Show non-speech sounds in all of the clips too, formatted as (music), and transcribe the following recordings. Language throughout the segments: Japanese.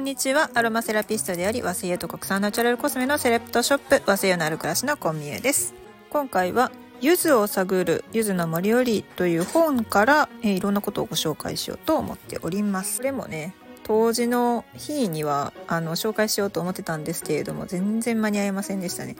んにちは。アロマセラピストであり和製油と国産ナチュラルコスメのセレクトショップ和製油のある暮らしのコンビニです。今回はゆずを探るゆずの森よりという本から、えー、いろんなことをご紹介しようと思っております。これもね当時の日にはあの紹介しようと思ってたんですけれども全然間に合いませんでしたね。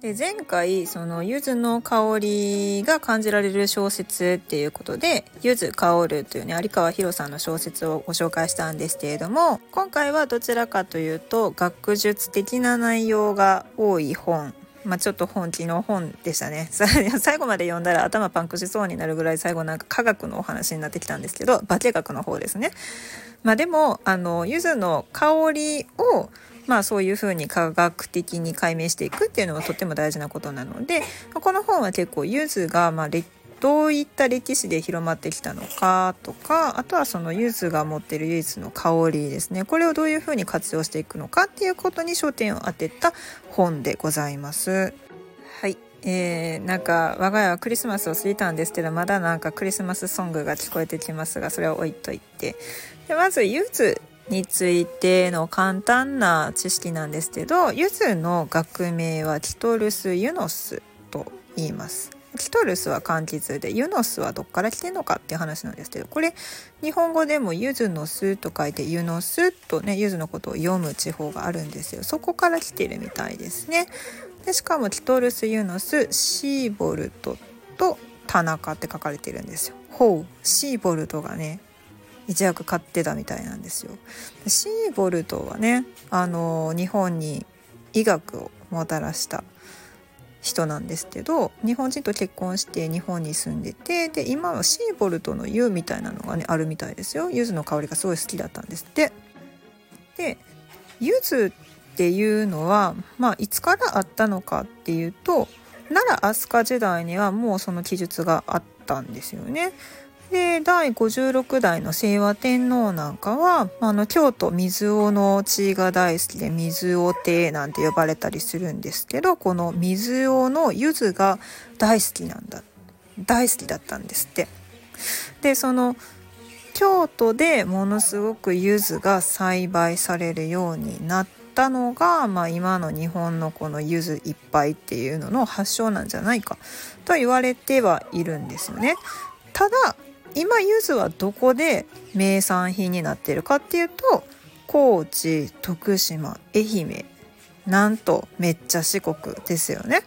で前回その柚子の香りが感じられる小説っていうことで「柚子香る」というね有川博さんの小説をご紹介したんですけれども今回はどちらかというと学術的な内容が多い本まあ、ちょっと本気の本でしたね (laughs) 最後まで読んだら頭パンクしそうになるぐらい最後なんか科学のお話になってきたんですけど化学の方ですね。まあ、でもあの柚子の香りをまあそういうふうに科学的に解明していくっていうのはとっても大事なことなのでこの本は結構柚子がまあどういった歴史で広まってきたのかとかあとはその柚子が持ってる唯一の香りですね。これをどういうふうに活用していくのかっていうことに焦点を当てた本でございます。はい、えー、なんか我が家はクリスマスを過ぎたんですけどまだなんかクリスマスソングが聞こえてきますがそれは置いといて。でまず柚子についての簡単な知識なんですけどユズの学名はキトルス・ユノスと言います。キトルスは柑橘でユノスはどっから来てんのかっていう話なんですけどこれ日本語でもユズの巣と書いてユノスとねユズのことを読む地方があるんですよ。そこから来てるみたいですね。でしかもキトルス・ユノスシーボルトと田中って書かれてるんですよ。ほうシーボルトがね一躍買ってたみたいなんですよ。シーボルトはねあの日本に医学をもたらした人なんですけど日本人と結婚して日本に住んでてで今はシーボルトの湯みたいなのがねあるみたいですよ。柚子の香りがすごい好きだったんです。ってで柚子っていうのはまあいつからあったのかっていうと奈良飛鳥時代にはもうその記述があったんですよね。で第56代の清和天皇なんかはあの京都水尾の地が大好きで水尾亭なんて呼ばれたりするんですけどこの水尾の柚子が大好きなんだ大好きだったんですって。でその京都でものすごく柚子が栽培されるようになったのが、まあ、今の日本のこの柚子いっぱいっていうのの発祥なんじゃないかと言われてはいるんですよね。ただ今柚子はどこで名産品になっているかっていうと高知徳島愛媛なんとめっちゃ四国ですよね。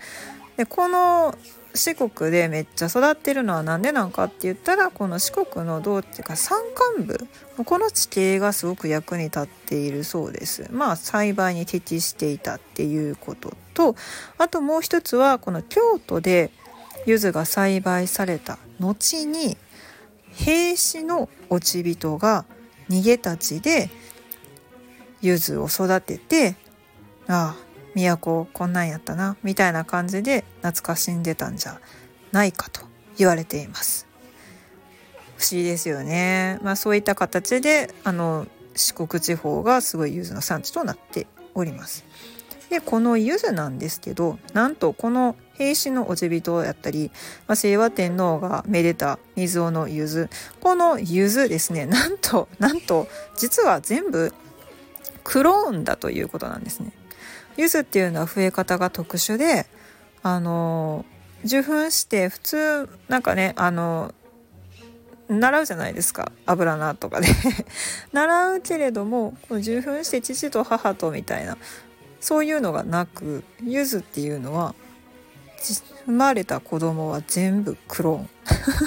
でこの四国でめっちゃ育ってるのは何でなんかって言ったらこの四国の道っていうか山間部この地形がすごく役に立っているそうです。まあ栽培に適していたっていうこととあともう一つはこの京都で柚子が栽培された後に兵士の落ち人が逃げたちで柚子を育ててああ都こんなんやったなみたいな感じで懐かしんでたんじゃないかと言われています。不思議ですよね。まあそういった形であの四国地方がすごい柚子の産地となっております。でこの柚子なんですけどなんとこの兵士のおじ人やったり、まあ、清和天皇がめでた水尾の柚子この柚子ですね (laughs) なんとなんと実は全部クローンだということなんですね。柚子っていうのは増え方が特殊であの受粉して普通なんかねあの習うじゃないですか。油菜とかで習うけれども受粉して父と母とみたいなそういうのがなくゆずっていうのは生まれた子供は全部クローン。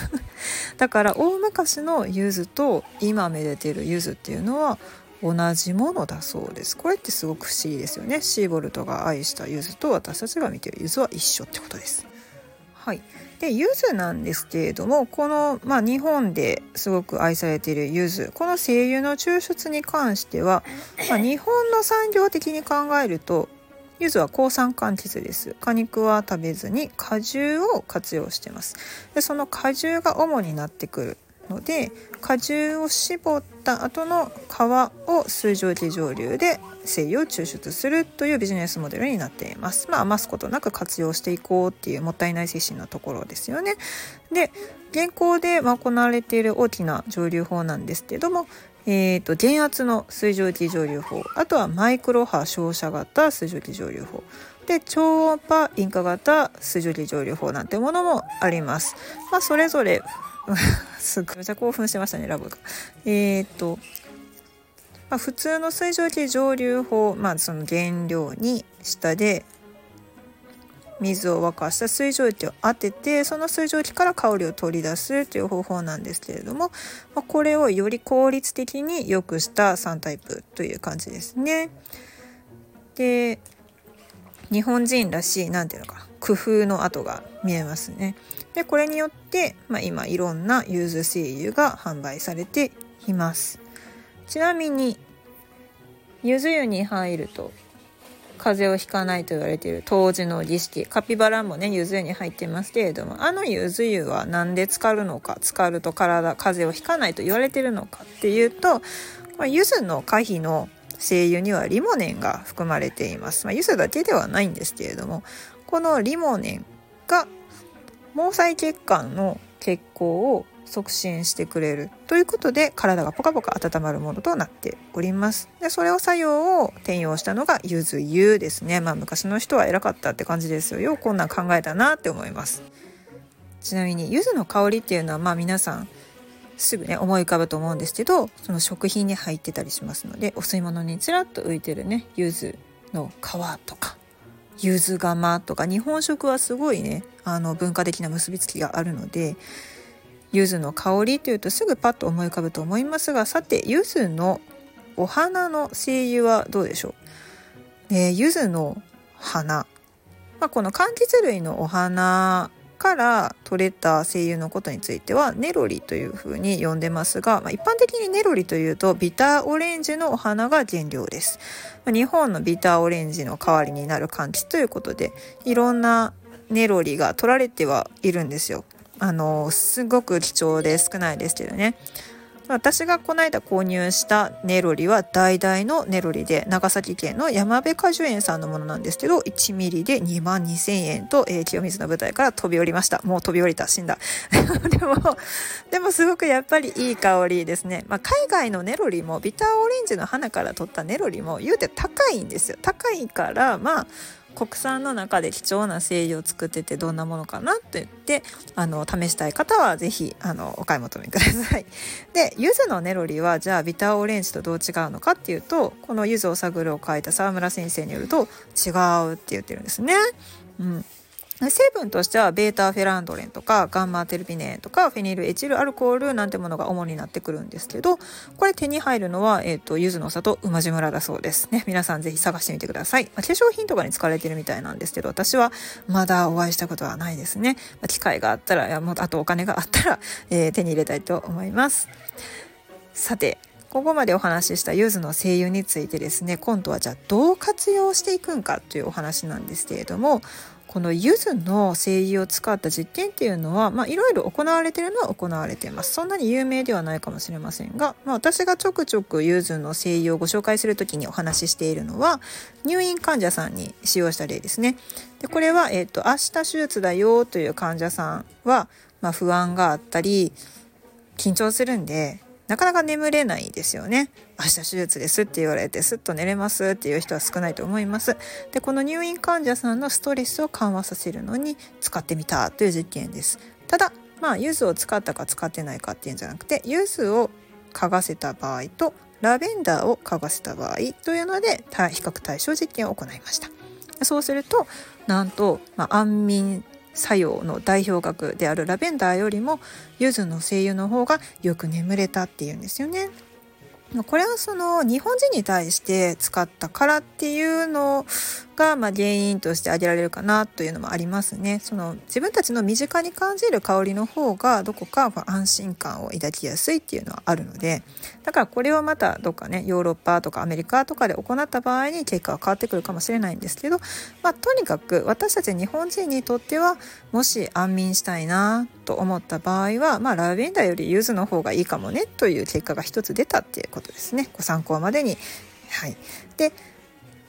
(laughs) だから大昔のゆずと今めでてるゆずっていうのは同じものだそうです。これってすごく不思議ですよね。シーボルトが愛したゆずと私たちが見てるゆずは一緒ってことです。はい。で柚子なんですけれどもこの、まあ、日本ですごく愛されている柚子この精油の抽出に関しては、まあ、日本の産業的に考えると柚子は抗酸柑橘です果肉は食べずに果汁を活用してますでその果汁が主になってくるので果汁を絞った後の皮を水蒸気蒸留で精油を抽出するというビジネスモデルになっています。まあ、余すことなく活用していこうっていうもったいない精神のところですよね。で現行で行われている大きな蒸留法なんですけどもえーと、電圧の水蒸気蒸留法あとはマイクロ波照射型水蒸気蒸留法で超音波引火型水蒸気蒸留法なんてものもあります。まあ、それぞれ (laughs) すぐめちゃ興奮してましたねラブが。えっ、ー、とま、普通の水蒸気蒸留法、まあ、その原料に下で水を沸かした水蒸気を当ててその水蒸気から香りを取り出すという方法なんですけれども、ま、これをより効率的に良くした3タイプという感じですね。で日本人らしい何ていうのか工夫の跡が見えますね。でこれによって、まあ、今いろんなユーズ精油が販売されています。ちなみにゆず湯に入ると風邪をひかないと言われている当時の儀式カピバラもねゆず湯に入ってますけれどもあのゆず湯は何で浸かるのか浸かると体風邪をひかないと言われているのかっていうとゆずの可否の精油にはリモネンが含まれています。まあ、柚子だけではないんですけれどもこのリモネンが毛細血管の血行を促進してくれる。ということで体がポカポカ温まるものとなっております。でそれを作用を転用したのがゆず湯ですね。まあ昔の人は偉かったって感じですよ。ようこんなん考えたなって思います。ちなみに柚子の香りっていうのはまあ皆さんすぐね思い浮かぶと思うんですけどその食品に入ってたりしますのでお吸い物にちらっと浮いてるね柚子の皮とか柚子釜とか日本食はすごいねあの文化的な結びつきがあるので柚子の香りというとすぐパッと思い浮かぶと思いますがさて柚子のお花の精油はどうでしょう、ね、柚子の花、まあ、この柑橘類のお花から取れた精油のことについてはネロリというふうに呼んでますが、まあ、一般的にネロリというとビターオレンジのお花が原料です。まあ、日本のビターオレンジの代わりになる柑橘ということでいろんなネロリが取られてはいるんですよ。あのすごく貴重で少ないですけどね。私がこの間購入したネロリは橙のネロリで長崎県の山部果樹園さんのものなんですけど1ミリで2万2000円と、えー、清水の舞台から飛び降りました。もう飛び降りた。死んだ。(laughs) でもでもすごくやっぱりいい香りですね、まあ、海外のネロリもビターオレンジの花から取ったネロリも言うて高いんですよ。高いからまあ国産の中で貴重な精油を作っててどんなものかなと言ってあの試したい方は是非あのお買い求めください。(laughs) で柚子のネロリはじゃあビターオレンジとどう違うのかっていうとこの柚子を探るを書いた沢村先生によると違うって言ってるんですね。うん成分としてはベータフェランドレンとかガンマテルビネとかフェニルエチルアルコールなんてものが主になってくるんですけどこれ手に入るのは、えーと、柚子の里馬路村だそうです。ね皆さんぜひ探してみてください、まあ、化粧品とかに使われてるみたいなんですけど私はまだお会いしたことはないですね、まあ、機会があったらもあとお金があったら、(laughs) えー、手に入れたいと思います。さてここまでお話しした柚子の精油についてですね今度はじゃあどう活用していくんかというお話なんですけれどもこの柚子の精油を使った実験っていうのは、まあ、いろいろ行われてるのは行われています。そんなに有名ではないかもしれませんが、まあ、私がちょくちょく柚子の精油をご紹介する時にお話ししているのは、入院患者さんに使用した例ですね。でこれは、えっ、ー、と、明日手術だよという患者さんは、まあ、不安があったり、緊張するんで、なかなか眠れないですよね。明日手術ですって言われてすっと寝れますっていう人は少ないと思います。で、この入院患者さんのストレスを緩和させるのに使ってみたという実験です。ただ、まあ、柚子を使ったか使ってないかっていうんじゃなくて、柚子を嗅がせた場合とラベンダーを嗅がせた場合というので比較対象実験を行いました。そうすると、なんと、まあ、安眠作用の代表格であるラベンダーよりも柚子の精油の方がよく眠れたっていうんですよね。これはその日本人に対して使ったからっていうのがま原因として挙げられるかなというのもありますね。その自分たちの身近に感じる香りの方がどこか安心感を抱きやすいっていうのはあるのでだからこれをまたどっかねヨーロッパとかアメリカとかで行った場合に結果は変わってくるかもしれないんですけど、まあ、とにかく私たち日本人にとってはもし安眠したいなと思った場合は、まあ、ラベンダーより柚子の方がいいかもねという結果が一つ出たっていうことですねご参考までに。はい、で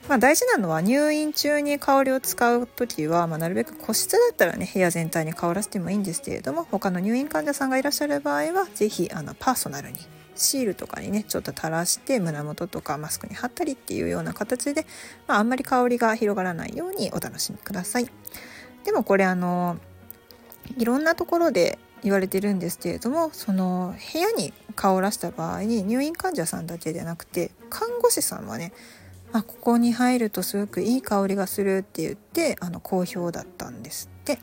まあ、大事なのは入院中に香りを使う時は、まあ、なるべく個室だったらね部屋全体に香らせてもいいんですけれども他の入院患者さんがいらっしゃる場合は是非あのパーソナルにシールとかにねちょっと垂らして胸元とかマスクに貼ったりっていうような形で、まあ、あんまり香りが広がらないようにお楽しみください。でもこれあのいろんなところで言われてるんですけれどもその部屋に香らした場合に入院患者さんだけでなくて看護師さんはねあここに入るとすごくいい香りがするって言ってあの好評だったんですって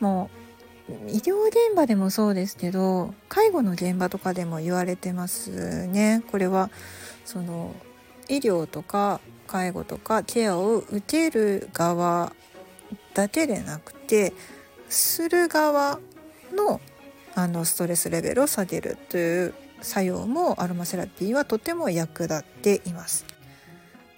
もう医療現場でもそうですけど介護の現場とかでも言われてますねこれはその医療とか介護とかケアを受ける側だけでなくてする側のあのストレスレベルを下げるという作用もアロマセラピーはとても役立っています。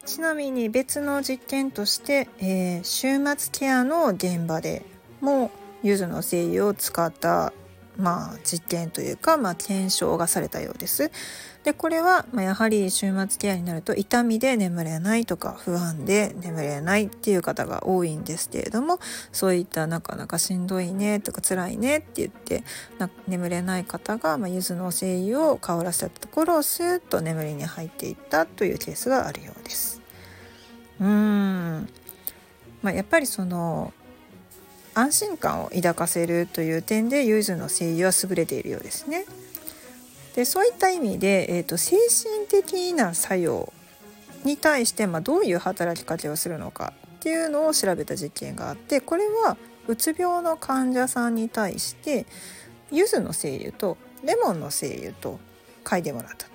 ちなみに別の実験として、えー、週末ケアの現場でもゆずの精油を使ったまあ、実験というか、まあ、検証がされたようです。でこれは、まあ、やはり週末ケアになると痛みで眠れないとか不安で眠れないっていう方が多いんですけれどもそういったなかなかしんどいねとか辛いねって言って眠れない方が、まあ、柚子の精油を香らせたところをスーッと眠りに入っていったというケースがあるようです。うんまあ、やっぱりその安心感を抱かせるという点でユーズの精油は優れているようですね。でそういった意味で、えーと、精神的な作用に対して、まあ、どういう働きかけをするのかっていうのを調べた実験があってこれはうつ病の患者さんに対して柚子の精油とレモンの精油と嗅いでもらった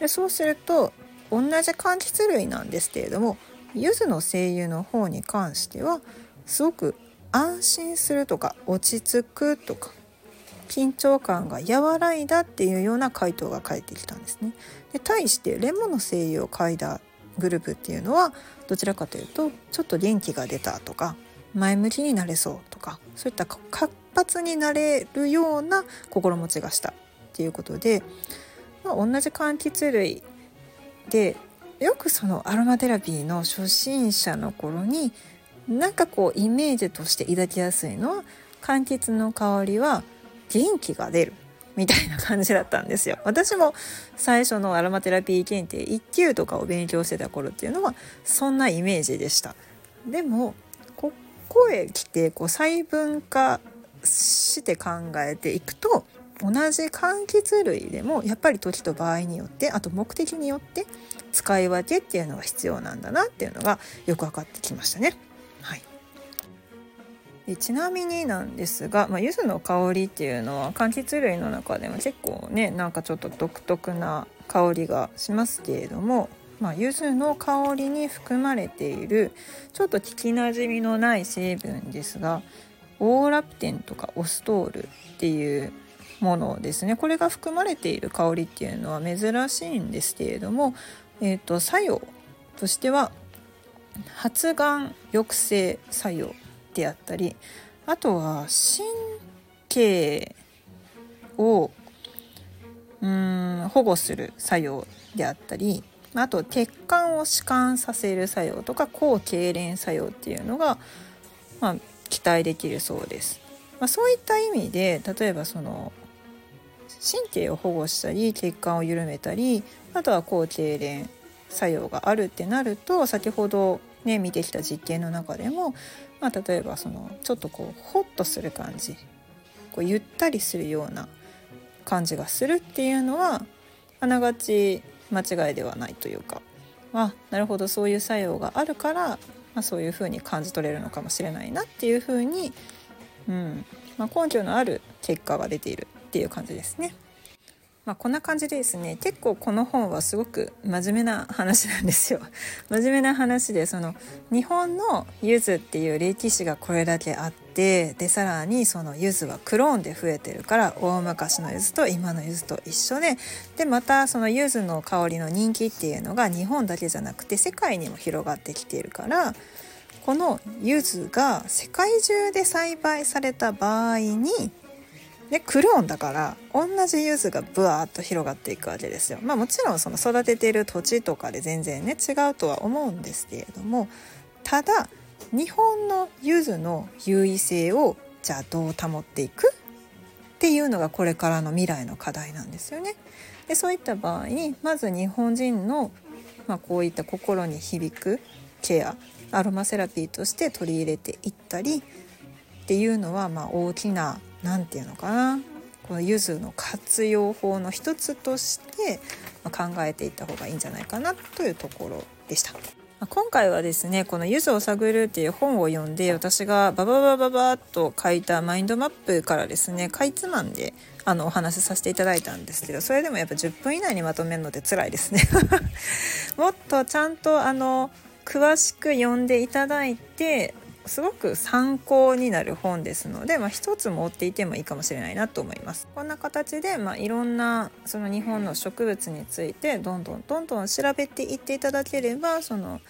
でそうすると同じ柑橘類なんですけれども柚子の精油の方に関してはすごく安心するとか落ち着くとか緊張感が和らいだっていうような回答が返ってきたんですね。で対してレモンの精油を嗅いだグループっていうのはどちらかというとちょっと元気が出たとか前向きになれそうとかそういった活発になれるような心持ちがしたっていうことで、まあ、同じ柑橘類でよくそのアロマテラピーの初心者の頃になんかこうイメージとして抱きやすいのは柑橘の香りは元気が出るみたいな感じだったんですよ。(laughs) 私も最初のアロマテラピー検定1級とかを勉強してた頃っていうのはそんなイメージでした。でもここへ来てこう細分化して考えていくと同じ柑橘類でもやっぱり時と場合によってあと目的によって使い分けっていうのが必要なんだなっていうのがよく分かってきましたね。でちなみになんですが、まあ、柚子の香りっていうのは柑橘類の中でも結構ねなんかちょっと独特な香りがしますけれども、まあ、柚子の香りに含まれているちょっと聞きなじみのない成分ですがオーラプテンとかオストールっていうものですね。これが含まれている香りっていうのは珍しいんですけれども、えーと作用としては発がん抑制作用であったりあとは神経をうん保護する作用であったりあと血管を弛緩させる作用とか抗痙攣作用っていうのが、まあ、期待できるそうです。まあ、そういった意味で例えばその神経を保護したり血管を緩めたりあとは抗痙攣作用があるってなると先ほどね見てきた実験の中でもまあ、例えばそのちょっとこうホッとする感じこうゆったりするような感じがするっていうのはあながち間違いではないというかあなるほどそういう作用があるから、まあ、そういうふうに感じ取れるのかもしれないなっていうふうに、うんまあ、根拠のある結果が出ているっていう感じですね。まあ、こんな感じでですね結構この本はすごく真面目な話なんですよ。(laughs) 真面目な話でその日本の柚子っていう歴史がこれだけあってでさらにその柚子はクローンで増えてるから大昔の柚子と今の柚子と一緒ででまたその柚子の香りの人気っていうのが日本だけじゃなくて世界にも広がってきているからこの柚子が世界中で栽培された場合にでクルオンだから同じ柚子がブワーッと広がっていくわけですよ。まあもちろんその育てている土地とかで全然ね違うとは思うんですけれどもただ日本の柚子の優位性をじゃあどう保っていくっていうのがこれからの未来の課題なんですよね。でそういった場合にまず日本人の、まあ、こういった心に響くケアアロマセラピーとして取り入れていったりっていうのはまあ大きな何て言うのかな？この柚子の活用法の一つとして考えていった方がいいんじゃないかなというところでした。今回はですねこの「ゆずを探る」っていう本を読んで私がバババババッと書いたマインドマップからですねかいつまんであのお話しさせていただいたんですけどそれでもやっぱ10分以内にまとめるので辛いですね (laughs) もっとちゃんとあの詳しく読んでいただいてすごく参考になる本ですので、まあ、一つ持っていてもいいかもしれないなと思います。こんな形で、まあ、いろんなその日本の植物についてどんどんどんどん調べていっていただければその、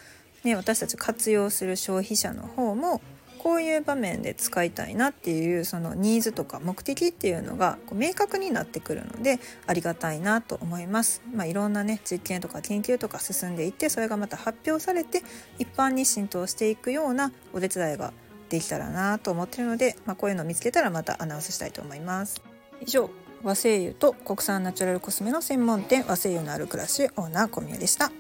ね、私たち活用する消費者の方もこういう場面で使いたいなっていうそのニーズとか目的っていうのがこう明確になってくるのでありがたいなと思います。まあ、いろんなね実験とか研究とか進んでいってそれがまた発表されて一般に浸透していくようなお手伝いができたらなと思ってるので、まあ、こういうのを見つけたらまたアナウンスしたいと思います。以上和製油と国産ナチュラルコスメの専門店和製油のある暮らしオーナー小宮でした。